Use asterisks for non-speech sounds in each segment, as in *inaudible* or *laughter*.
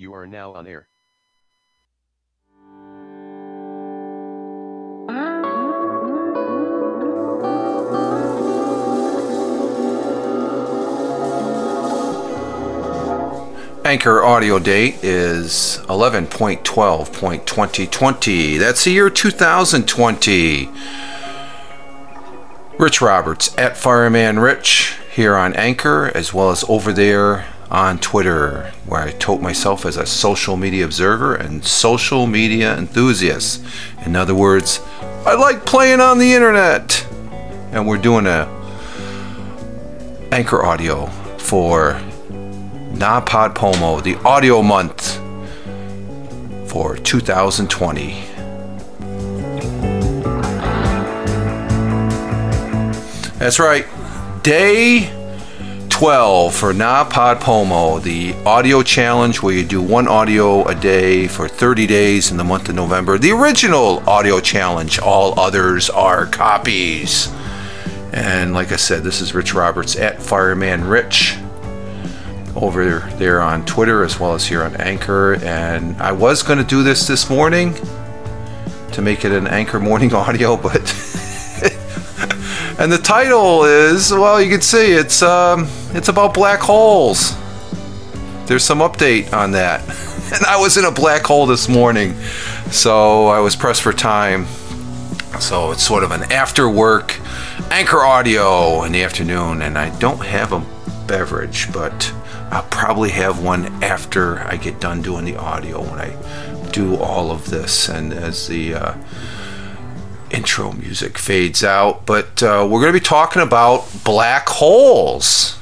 You are now on air. Anchor audio date is 11.12.2020. That's the year 2020. Rich Roberts at Fireman Rich here on Anchor, as well as over there on Twitter, where I tote myself as a social media observer and social media enthusiast. In other words, I like playing on the internet. And we're doing a Anchor audio for NaPodPoMo, the audio month for 2020. That's right. Day 12 for NaPodPoMo, the audio challenge where you do one audio a day for 30 days in the month of November. The original audio challenge, all others are copies. And like I said, this is Rich Roberts at Fireman Rich over there on Twitter as well as here on Anchor. And I was going to do this this morning to make it an Anchor morning *laughs* audio, but. And the title is well, you can see it's um, it's about black holes. There's some update on that. *laughs* And I was in a black hole this morning, so I was pressed for time. So it's sort of an after work anchor audio in the afternoon, and I don't have a beverage, but I'll probably have one after I get done doing the audio when I do all of this and as the uh, intro music fades out. But uh, we're going to be talking about black holes.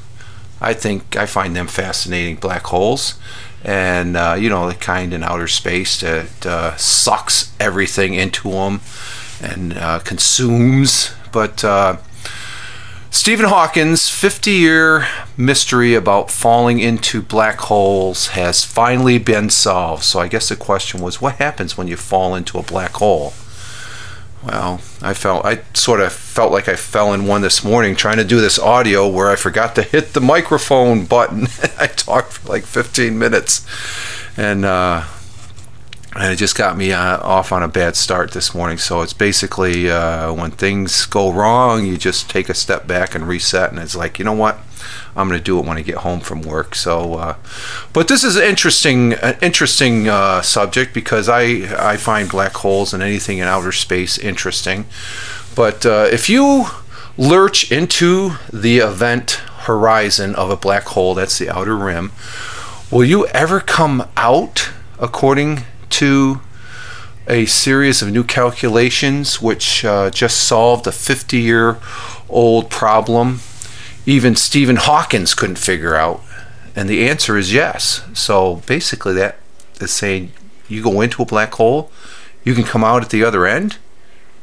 I think I find them fascinating, black holes. And, uh, you know, the kind in outer space that uh, sucks everything into them and uh, consumes. But uh, Stephen Hawking's 50 year mystery about falling into black holes has finally been solved. So I guess the question was what happens when you fall into a black hole? Well, I felt I sort of felt like I fell in one this morning trying to do this audio where I forgot to hit the microphone button. *laughs* I talked for like 15 minutes, and uh, and it just got me uh, off on a bad start this morning. So it's basically uh, when things go wrong, you just take a step back and reset, and it's like you know what, I'm going to do it when I get home from work. So, uh, but this is an interesting, an interesting uh, subject because I I find black holes and anything in outer space interesting. But uh, if you lurch into the event horizon of a black hole, that's the outer rim, will you ever come out? According to a series of new calculations which uh, just solved a 50 year old problem even Stephen Hawkins couldn't figure out? And the answer is yes. So basically, that is saying you go into a black hole, you can come out at the other end.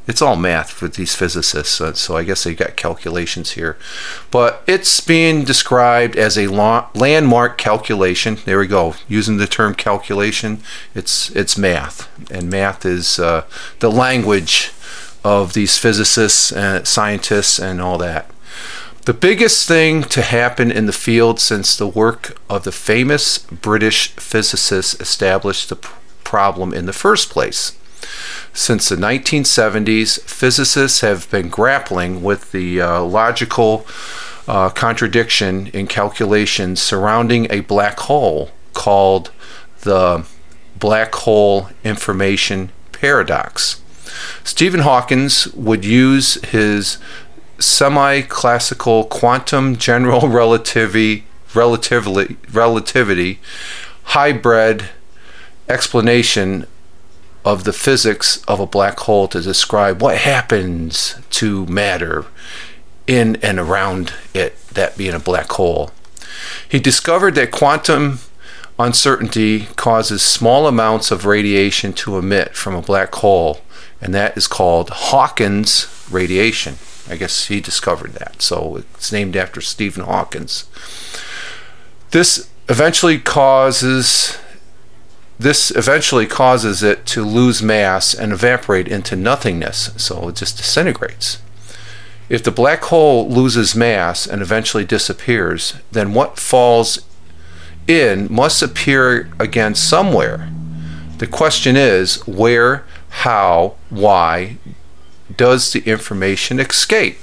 It's all math with these physicists, so, I guess they've got calculations here. But it's being described as a landmark calculation. There we go. Using the term calculation, it's it's math, and math is uh, the language of these physicists and scientists and all that. The biggest thing to happen in the field since the work of the famous British physicist established the problem in the first place. Since the 1970s, physicists have been grappling with the uh, logical uh, contradiction in calculations surrounding a black hole called the black hole information paradox. Stephen Hawkins would use his semi-classical quantum general relativity, relativity, relativity hybrid explanation of the physics of a black hole to describe what happens to matter in and around it, that being a black hole. He discovered that quantum uncertainty causes small amounts of radiation to emit from a black hole, and that is called Hawkins radiation. I guess he discovered that. So it's named after Stephen Hawkins. This eventually causes this eventually causes it to lose mass and evaporate into nothingness, so it just disintegrates. If the black hole loses mass and eventually disappears, then what falls in must appear again somewhere. The question is where, how, why does the information escape?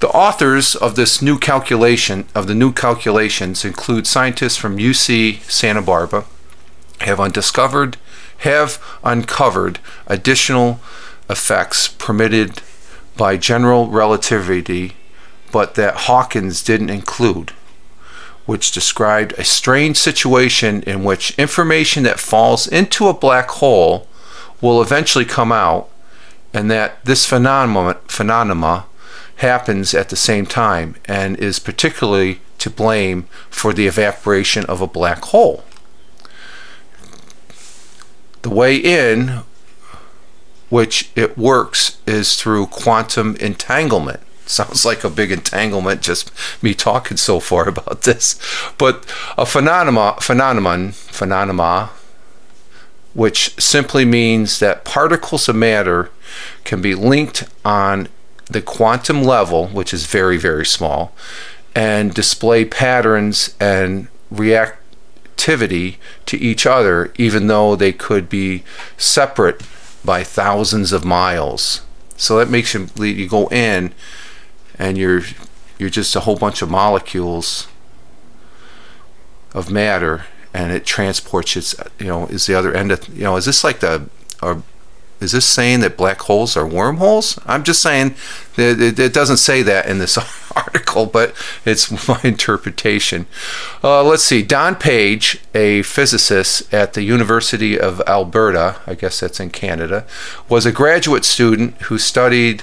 The authors of this new calculation of the new calculations include scientists from UC Santa Barbara have undiscovered have uncovered additional effects permitted by general relativity but that Hawkins didn't include which described a strange situation in which information that falls into a black hole will eventually come out and that this phenomena, happens at the same time and is particularly to blame for the evaporation of a black hole. The way in which it works is through quantum entanglement. Sounds like a big entanglement, just me talking so far about this. But a phenomenon, phenomenon, phenomenon, which simply means that particles of matter can be linked on the quantum level, which is very, very small, and display patterns and reactivity to each other, even though they could be separate by thousands of miles. So that makes you, you go in and you're you're just a whole bunch of molecules of matter and it transports its you know is the other end of you know is this like the or is this saying that black holes are wormholes? I'm just saying that it doesn't say that in this *laughs* article, but it's my interpretation. Uh, let's see. Don Page, a physicist at the University of Alberta, I guess that's in Canada, was a graduate student who studied.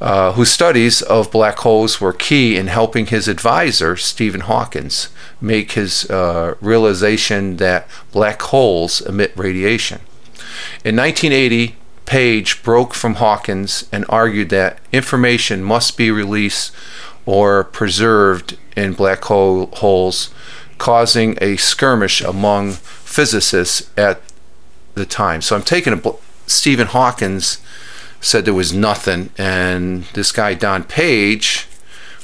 Uh, whose studies of black holes were key in helping his advisor, Stephen Hawkins, make his uh, realization that black holes emit radiation. In 1980, Page broke from Hawkins and argued that information must be released or preserved in black hole holes, causing a skirmish among physicists at the time. So I'm taking a Stephen Hawkins said there was nothing, and this guy Don Page,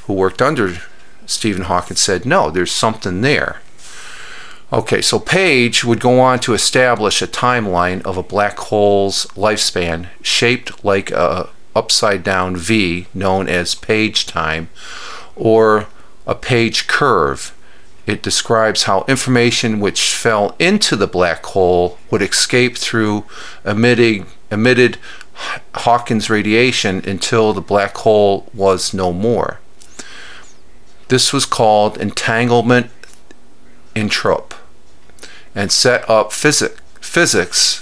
who worked under Stephen Hawkins, said no, there's something there. Okay, so Page would go on to establish a timeline of a black hole's lifespan shaped like a upside down V known as page time or a page curve. It describes how information which fell into the black hole would escape through emitting, emitted Hawkins radiation until the black hole was no more. This was called entanglement entropy and set up physic, physics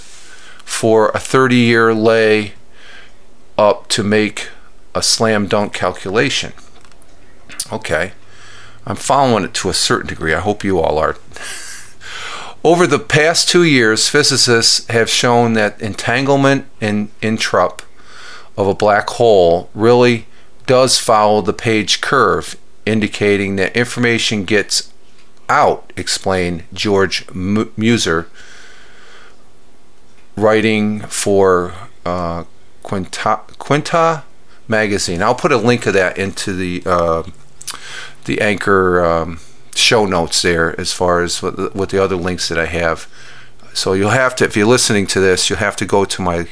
for a 30 year lay up to make a slam dunk calculation. Okay, I'm following it to a certain degree. I hope you all are. *laughs* Over the past two years, physicists have shown that entanglement in entropy of a black hole really does follow the page curve, indicating that information gets out, explained George Musser, writing for uh, Quanta, Quanta magazine. I'll put a link of that into the uh, the anchor um, show notes there, as far as what the other links that I have. So you'll have to, if you're listening to this, you'll have to go to my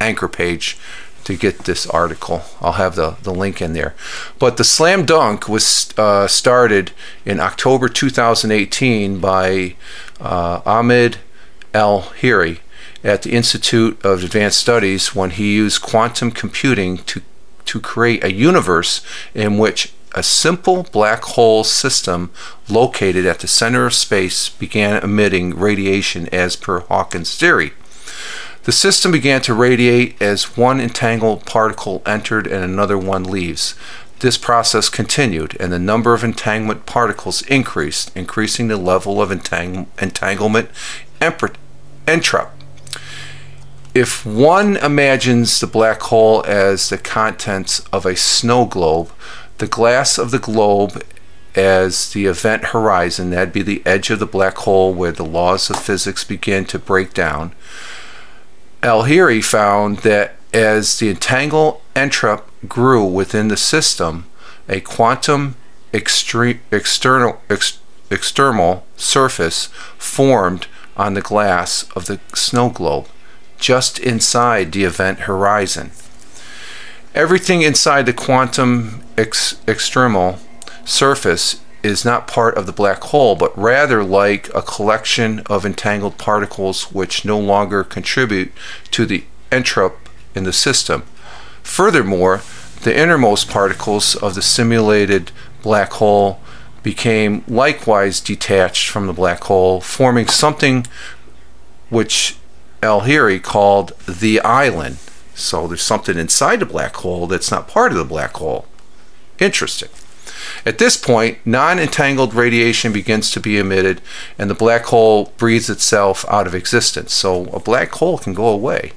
anchor page to get this article. I'll have the, the link in there. But the slam dunk was uh, started in October 2018 by uh, Ahmed Almheiri at the Institute of Advanced Studies when he used quantum computing to, to create a universe in which a simple black hole system located at the center of space began emitting radiation as per Hawkins' theory. The system began to radiate as one entangled particle entered and another one leaves. This process continued, and the number of entanglement particles increased, increasing the level of entang entanglement entropy. If one imagines the black hole as the contents of a snow globe, the glass of the globe as the event horizon, that'd be the edge of the black hole where the laws of physics begin to break down, Almheiri found that as the entangled entropy grew within the system, a quantum external ex, external surface formed on the glass of the snow globe, just inside the event horizon. Everything inside the quantum ex- external surface is not part of the black hole, but rather like a collection of entangled particles which no longer contribute to the entropy in the system. Furthermore, the innermost particles of the simulated black hole became likewise detached from the black hole, forming something which Almheiri called the island. So there's something inside the black hole that's not part of the black hole. Interesting. At this point, non entangled radiation begins to be emitted, and the black hole breathes itself out of existence. So a black hole can go away.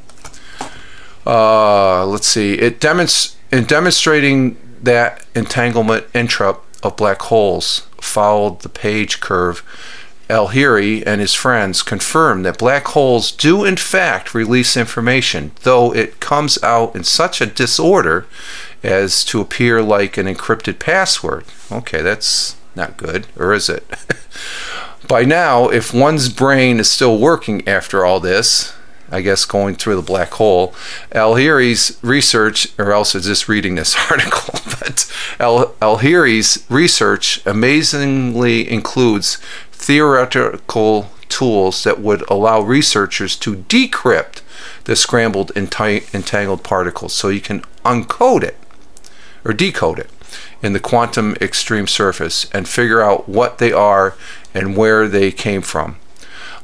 Uh, let's see. It demonstrates in demonstrating that entanglement entropy of black holes followed the page curve. Almheiri and his friends confirm that black holes do in fact release information, though it comes out in such a disorder as to appear like an encrypted password. Okay, that's not good, or is it? *laughs* By now, if one's brain is still working after all this, I guess going through the black hole, Almheiri's research, or else it's just reading this *laughs* article, but Al- Almheiri's research amazingly includes theoretical tools that would allow researchers to decrypt the scrambled entangled particles so you can uncode it or decode it in the quantum extreme surface and figure out what they are and where they came from.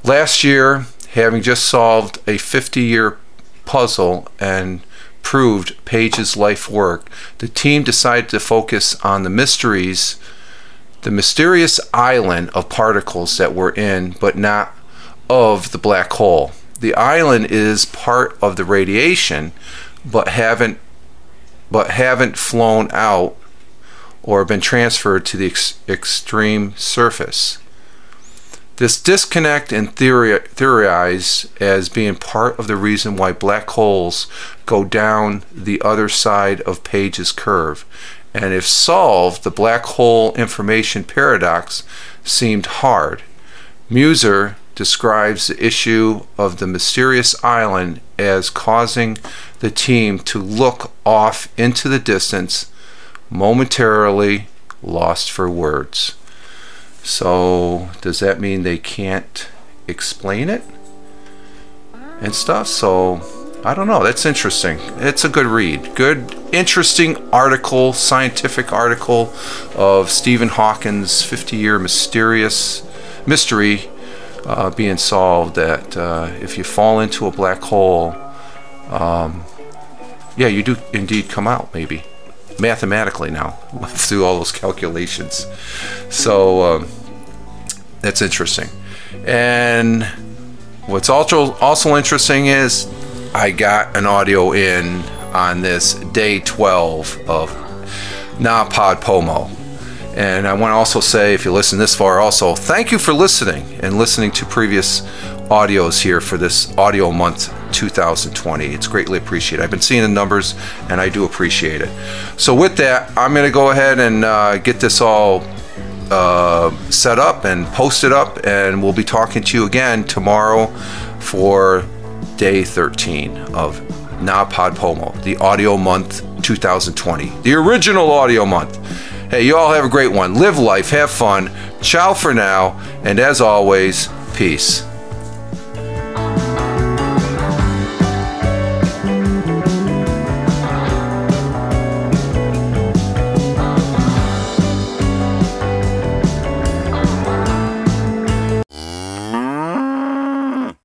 Last year, having just solved a 50 year puzzle and proved Page's life work, the team decided to focus on the mysteries, the mysterious island of particles that were in, but not of the black hole. The island is part of the radiation, but haven't but haven't flown out or been transferred to the ex- extreme surface. This disconnect is theori- theorized as being part of the reason why black holes go down the other side of Page's curve. And if solved, the black hole information paradox seemed hard. Musser describes the issue of the mysterious island as causing the team to look off into the distance, momentarily lost for words. So, does that mean they can't explain it and stuff? So, I don't know. That's interesting. It's a good read. Good, interesting article, scientific article of Stephen Hawking's 50 year mysterious mystery uh, being solved that uh, if you fall into a black hole, um, yeah, you do indeed come out, maybe mathematically now *laughs* through all those calculations. So um, that's interesting. And what's also also interesting is I got an audio in on this day 12 of NaPodPoMo. And I want to also say, if you listen this far, also thank you for listening and listening to previous audios here for this audio month 2020. It's greatly appreciated. I've been seeing the numbers and I do appreciate it. So, with that, I'm going to go ahead and uh, get this all uh, set up and posted up, and we'll be talking to you again tomorrow for day 13 of NaPodPoMo, the audio month 2020, the original audio month. Hey, you all have a great one. Live life, have fun. Ciao for now, and as always, peace.